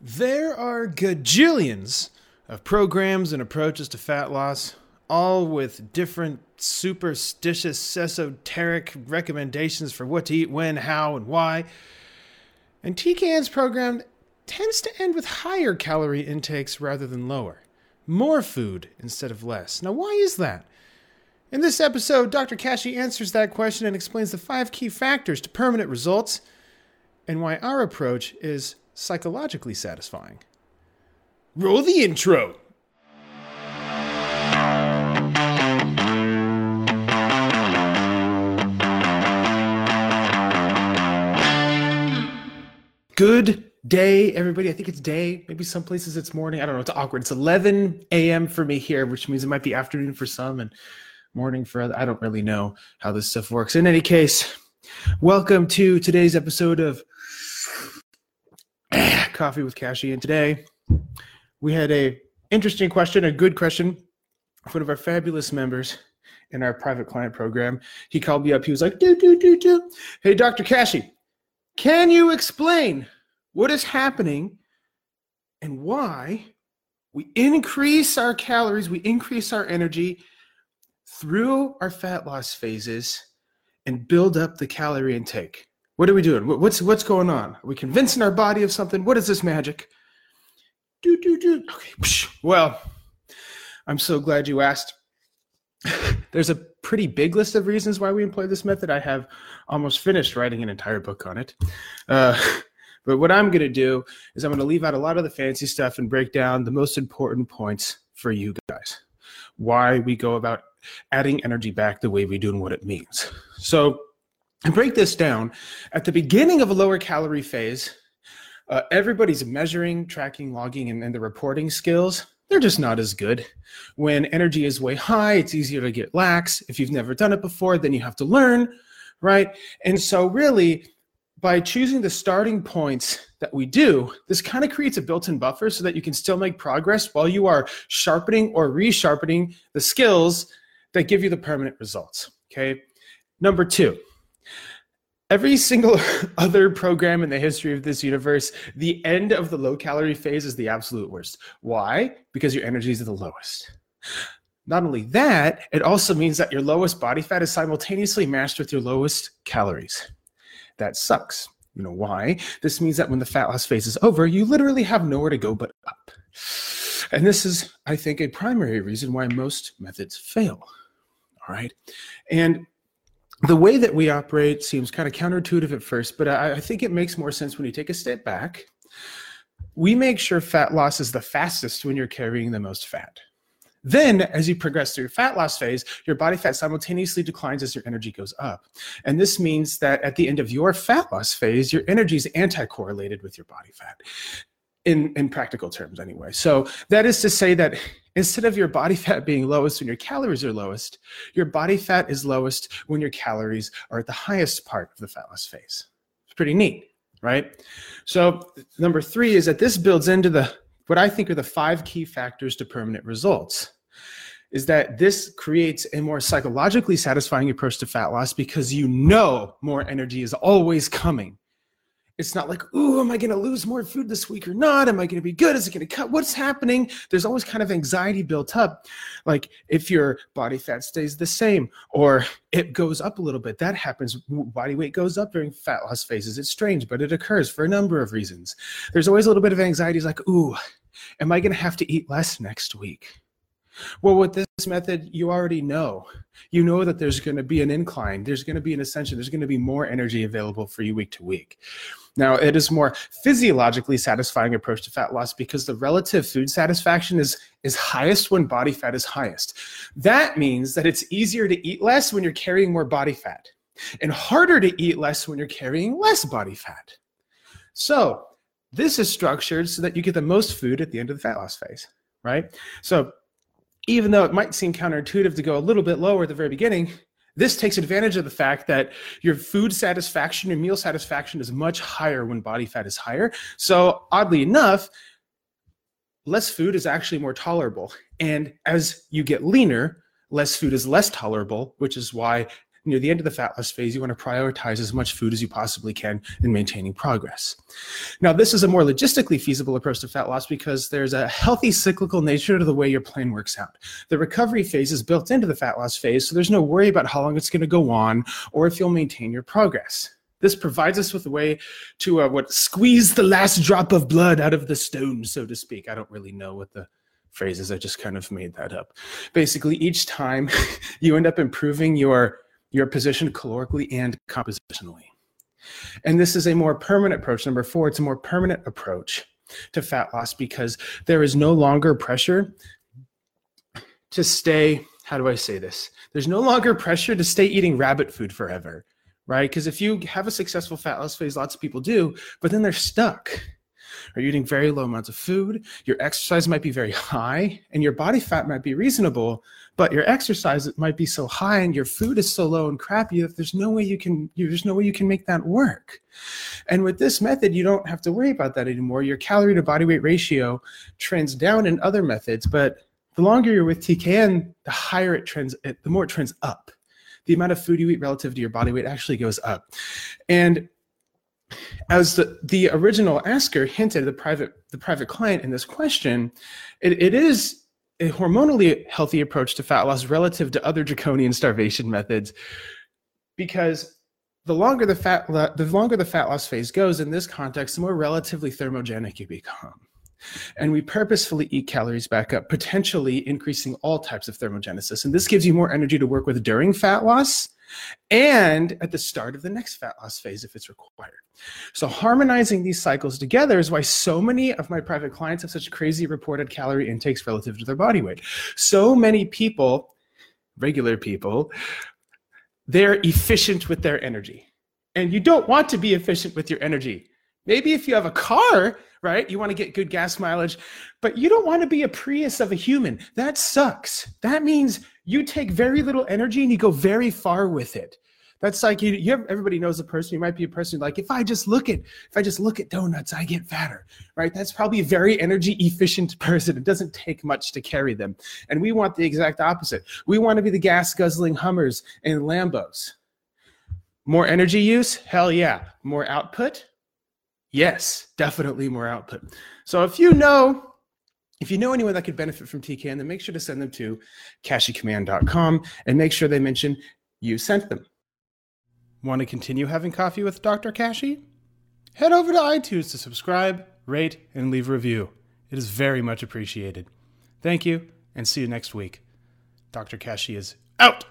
There are gajillions of programs and approaches to fat loss, all with different superstitious, esoteric recommendations for what to eat, when, how, and why. And TKN's program tends to end with higher calorie intakes rather than lower. More food instead of less. Now, why is that? In this episode, Dr. Kashey answers that question and explains the five key factors to permanent results and why our approach is psychologically satisfying. Roll the intro. Good day, everybody. I think it's day. Maybe some places it's morning. I don't know. It's awkward. It's 11 a.m. for me here, which means it might be afternoon for some and morning for other. I don't really know how this stuff works. In any case, welcome to today's episode of Coffee with Kashey. And today we had a interesting question, a good question, from one of our fabulous members in our private client program. He called me up. He was like, do, do, do, do. Hey, Dr. Kashey, can you explain what is happening and why we increase our calories, we increase our energy through our fat loss phases and build up the calorie intake? What are we doing? What's what's going on? Are we convincing our body of something? What is this magic? Do do do. Okay. Well, I'm so glad you asked. There's a pretty big list of reasons why we employ this method. I have almost finished writing an entire book on it. Uh, but what I'm going to do is I'm going to leave out a lot of the fancy stuff and break down the most important points for you guys. Why we go about adding energy back the way we do and what it means. So and break this down. At the beginning of a lower calorie phase uh, everybody's measuring tracking logging and, and the reporting skills they're just not as good. When energy is way high it's easier to get lax. If you've never done it before then you have to learn right? And so really by choosing the starting points that we do this kind of creates a built-in buffer so that you can still make progress while you are sharpening or resharpening the skills that give you the permanent results okay? Number two every single other program in the history of this universe, the end of the low calorie phase is the absolute worst. Why? Because your energy is at the lowest. Not only that, it also means that your lowest body fat is simultaneously matched with your lowest calories. That sucks. You know why? This means that when the fat loss phase is over, you literally have nowhere to go but up. And this is, I think, a primary reason why most methods fail. All right. And the way that we operate seems kind of counterintuitive at first, but I, I, think it makes more sense when you take a step back. We make sure fat loss is the fastest when you're carrying the most fat. Then, as you progress through your fat loss phase, your body fat simultaneously declines as your energy goes up. And this means that at the end of your fat loss phase, your energy is anti correlated with your body fat in in practical terms anyway. So that is to say that instead of your body fat being lowest when your calories are lowest your body fat is lowest when your calories are at the highest part of the fat loss phase. It's pretty neat right? So number three is that this builds into the what i think are the five key factors to permanent results is that this creates a more psychologically satisfying approach to fat loss because you know more energy is always coming it's not like, ooh, am I going to lose more food this week or not? Am I going to be good? Is it going to cut? What's happening? There's always kind of anxiety built up. Like if your body fat stays the same or it goes up a little bit, that happens. Body weight goes up during fat loss phases. It's strange, but it occurs for a number of reasons. There's always a little bit of anxiety. It's like, ooh, am I going to have to eat less next week? Well, with this method, you already know. You know that there's going to be an incline, there's going to be an ascension, there's going to be more energy available for you week to week. Now, it is more physiologically satisfying approach to fat loss because the relative food satisfaction is, is highest when body fat is highest. That means that it's easier to eat less when you're carrying more body fat and harder to eat less when you're carrying less body fat. So, this is structured so that you get the most food at the end of the fat loss phase, right? So, even though it might seem counterintuitive to go a little bit lower at the very beginning, this takes advantage of the fact that your food satisfaction, your meal satisfaction is much higher when body fat is higher. So, oddly enough, less food is actually more tolerable. And as you get leaner, less food is less tolerable, which is why near the end of the fat loss phase, you want to prioritize as much food as you possibly can in maintaining progress. Now, this is a more logistically feasible approach to fat loss because there's a healthy cyclical nature to the way your plan works out. The recovery phase is built into the fat loss phase, so there's no worry about how long it's going to go on or if you'll maintain your progress. This provides us with a way to uh, what squeeze the last drop of blood out of the stone, so to speak. I don't really know what the phrase is. I just kind of made that up. Basically, each time you end up improving your your position calorically and compositionally. And this is a more permanent approach. Number four, it's a more permanent approach to fat loss because there is no longer pressure to stay. How do I say this? There's no longer pressure to stay eating rabbit food forever, right? Because if you have a successful fat loss phase, lots of people do, but then they're stuck are eating very low amounts of food, your exercise might be very high, and your body fat might be reasonable, but your exercise might be so high and your food is so low and crappy that there's no way you can there's no way you can make that work. And with this method, you don't have to worry about that anymore. Your calorie to body weight ratio trends down in other methods, but the longer you're with TKN, the higher it trends, the more it trends up. The amount of food you eat relative to your body weight actually goes up. And as the, the original asker hinted, the private the private client in this question, it, it is a hormonally healthy approach to fat loss relative to other draconian starvation methods, because the longer the fat the longer the fat loss phase goes in this context, the more relatively thermogenic you become. And we purposefully eat calories back up, potentially increasing all types of thermogenesis. And this gives you more energy to work with during fat loss and at the start of the next fat loss phase if it's required. So, harmonizing these cycles together is why so many of my private clients have such crazy reported calorie intakes relative to their body weight. So many people, regular people, they're efficient with their energy. And you don't want to be efficient with your energy. Maybe if you have a car, right, you want to get good gas mileage, but you don't want to be a Prius of a human. That sucks. That means you take very little energy and you go very far with it. That's like you, you have, everybody knows a person. You might be a person like, if I just look at, if I just look at donuts, I get fatter, right? That's probably a very energy efficient person. It doesn't take much to carry them. And we want the exact opposite. We want to be the gas guzzling Hummers and Lambos. More energy use? Hell yeah. More output? Yes, definitely more output. So if you know if you know anyone that could benefit from TKN, then make sure to send them to kasheycommand.com and make sure they mention you sent them. Want to continue having coffee with Dr. Kashey? Head over to iTunes to subscribe, rate, and leave a review. It is very much appreciated. Thank you, and see you next week. Dr. Kashey is out.